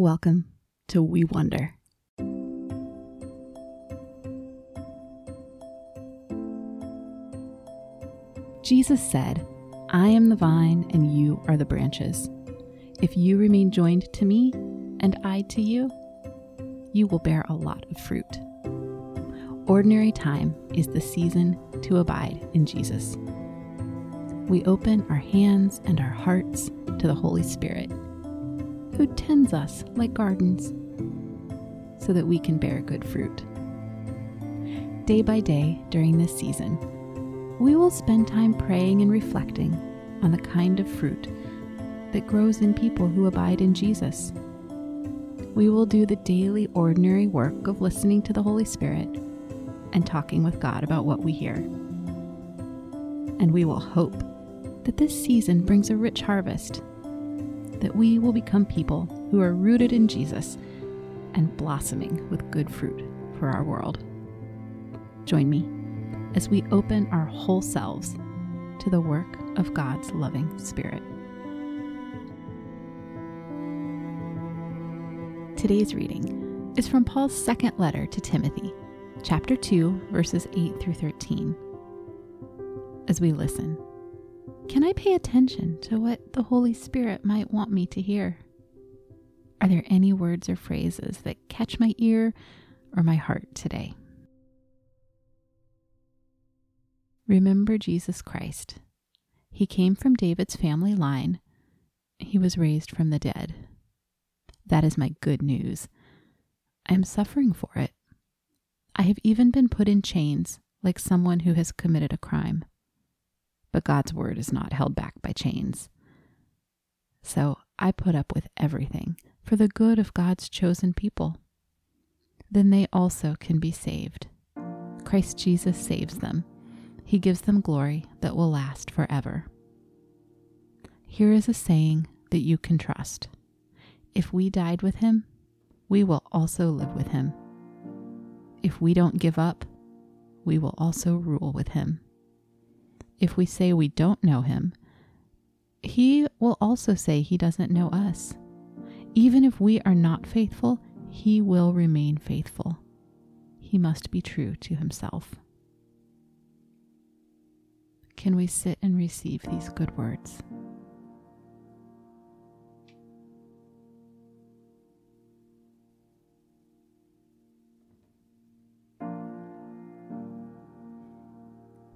Welcome to We Wonder. Jesus said, I am the vine and you are the branches. If you remain joined to me and I to you, you will bear a lot of fruit. Ordinary time is the season to abide in Jesus. We open our hands and our hearts to the Holy Spirit, who tends us like gardens so that we can bear good fruit. Day by day during this season, we will spend time praying and reflecting on the kind of fruit that grows in people who abide in Jesus. We will do the daily, ordinary work of listening to the Holy Spirit and talking with God about what we hear. And we will hope that this season brings a rich harvest, that we will become people who are rooted in Jesus and blossoming with good fruit for our world. Join me as we open our whole selves to the work of God's loving Spirit. Today's reading is from Paul's second letter to Timothy, chapter 2, verses 8 through 13. As we listen, can I pay attention to what the Holy Spirit might want me to hear? Are there any words or phrases that catch my ear or my heart today? Remember Jesus Christ. He came from David's family line. He was raised from the dead. That is my good news. I am suffering for it. I have even been put in chains like someone who has committed a crime. But God's word is not held back by chains. So I put up with everything for the good of God's chosen people. Then they also can be saved. Christ Jesus saves them he gives them glory that will last forever. Here is a saying that you can trust If we died with him, we will also live with him. If we don't give up, we will also rule with him. If we say we don't know him, he will also say he doesn't know us. Even if we are not faithful, he will remain faithful. He must be true to himself can we sit and receive these good words?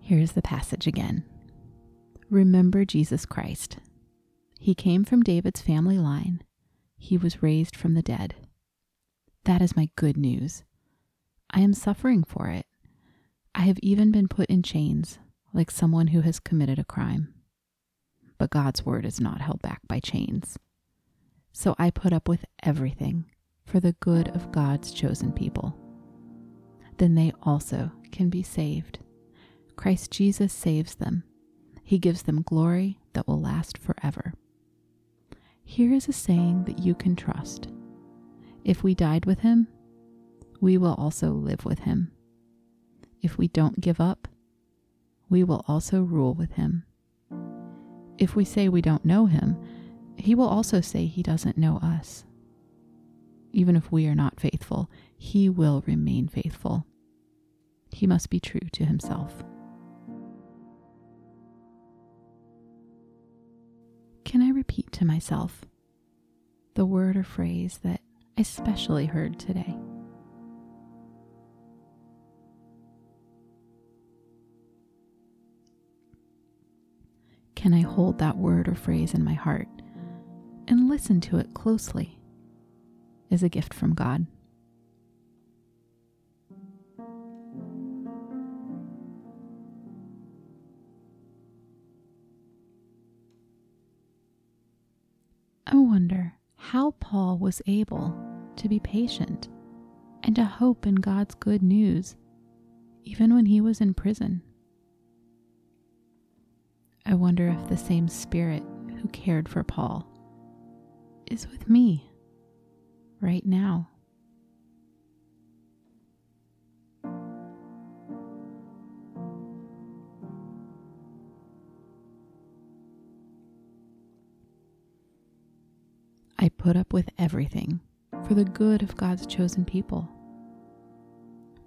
Here's the passage again. Remember Jesus Christ. He came from David's family line. He was raised from the dead. That is my good news. I am suffering for it. I have even been put in chains like someone who has committed a crime. But God's word is not held back by chains. So I put up with everything for the good of God's chosen people. Then they also can be saved. Christ Jesus saves them. He gives them glory that will last forever. Here is a saying that you can trust If we died with him, we will also live with him. If we don't give up, we will also rule with him. If we say we don't know him, he will also say he doesn't know us. Even if we are not faithful, he will remain faithful. He must be true to himself. Can I repeat to myself the word or phrase that I specially heard today? can I hold that word or phrase in my heart and listen to it closely as a gift from God? How Paul was able to be patient and to hope in God's good news even when he was in prison. I wonder if the same Spirit who cared for Paul is with me right now. I put up with everything for the good of God's chosen people.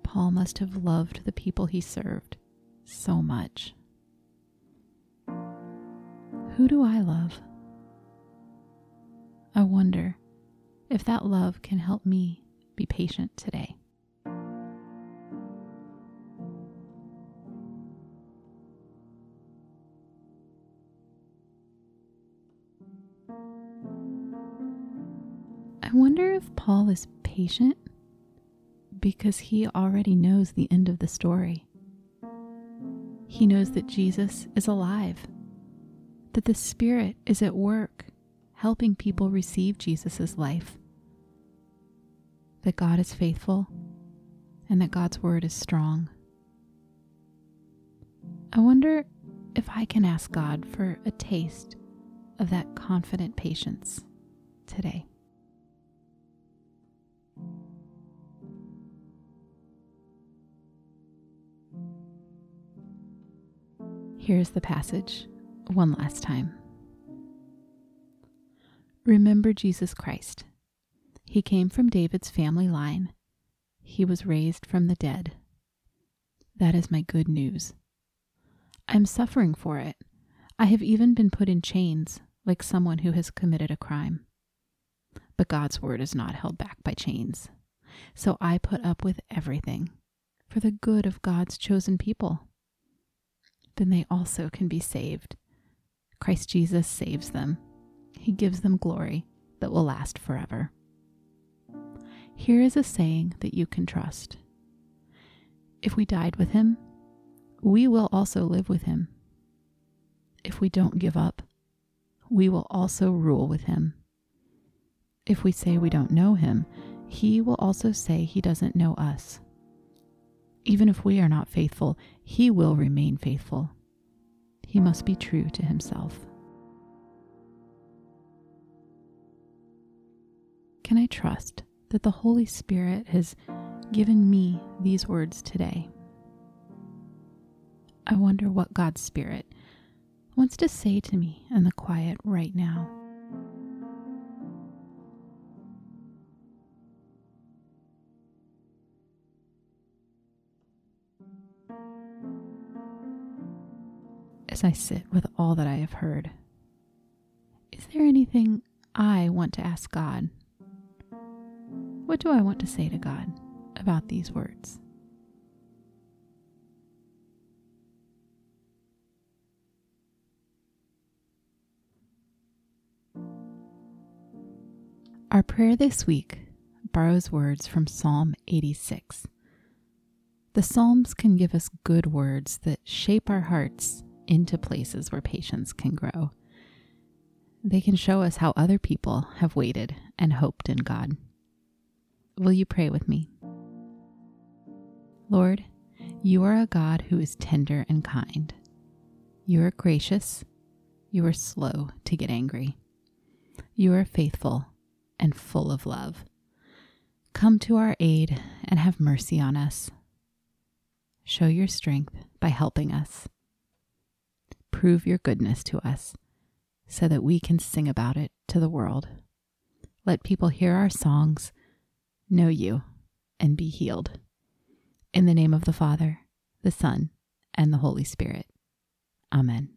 Paul must have loved the people he served so much. Who do I love? I wonder if that love can help me be patient today. I wonder if Paul is patient because he already knows the end of the story. He knows that Jesus is alive, that the Spirit is at work helping people receive Jesus' life, that God is faithful, and that God's word is strong. I wonder if I can ask God for a taste of that confident patience today. Here's the passage one last time. Remember Jesus Christ. He came from David's family line. He was raised from the dead. That is my good news. I am suffering for it. I have even been put in chains, like someone who has committed a crime. But God's word is not held back by chains. So I put up with everything for the good of God's chosen people then they also can be saved. Christ Jesus saves them. He gives them glory that will last forever. Here is a saying that you can trust If we died with him, we will also live with him. If we don't give up, we will also rule with him. If we say we don't know him, he will also say he doesn't know us. Even if we are not faithful, he will remain faithful. He must be true to himself. Can I trust that the Holy Spirit has given me these words today? I wonder what God's Spirit wants to say to me in the quiet right now. As I sit with all that I have heard. Is there anything I want to ask God? What do I want to say to God about these words? Our prayer this week borrows words from Psalm 86. The Psalms can give us good words that shape our hearts into places where patience can grow. They can show us how other people have waited and hoped in God. Will you pray with me? Lord, you are a God who is tender and kind. You are gracious. You are slow to get angry. You are faithful and full of love. Come to our aid and have mercy on us. Show your strength by helping us prove your goodness to us so that we can sing about it to the world. Let people hear our songs, know you, and be healed. In the name of the Father, the Son, and the Holy Spirit. Amen.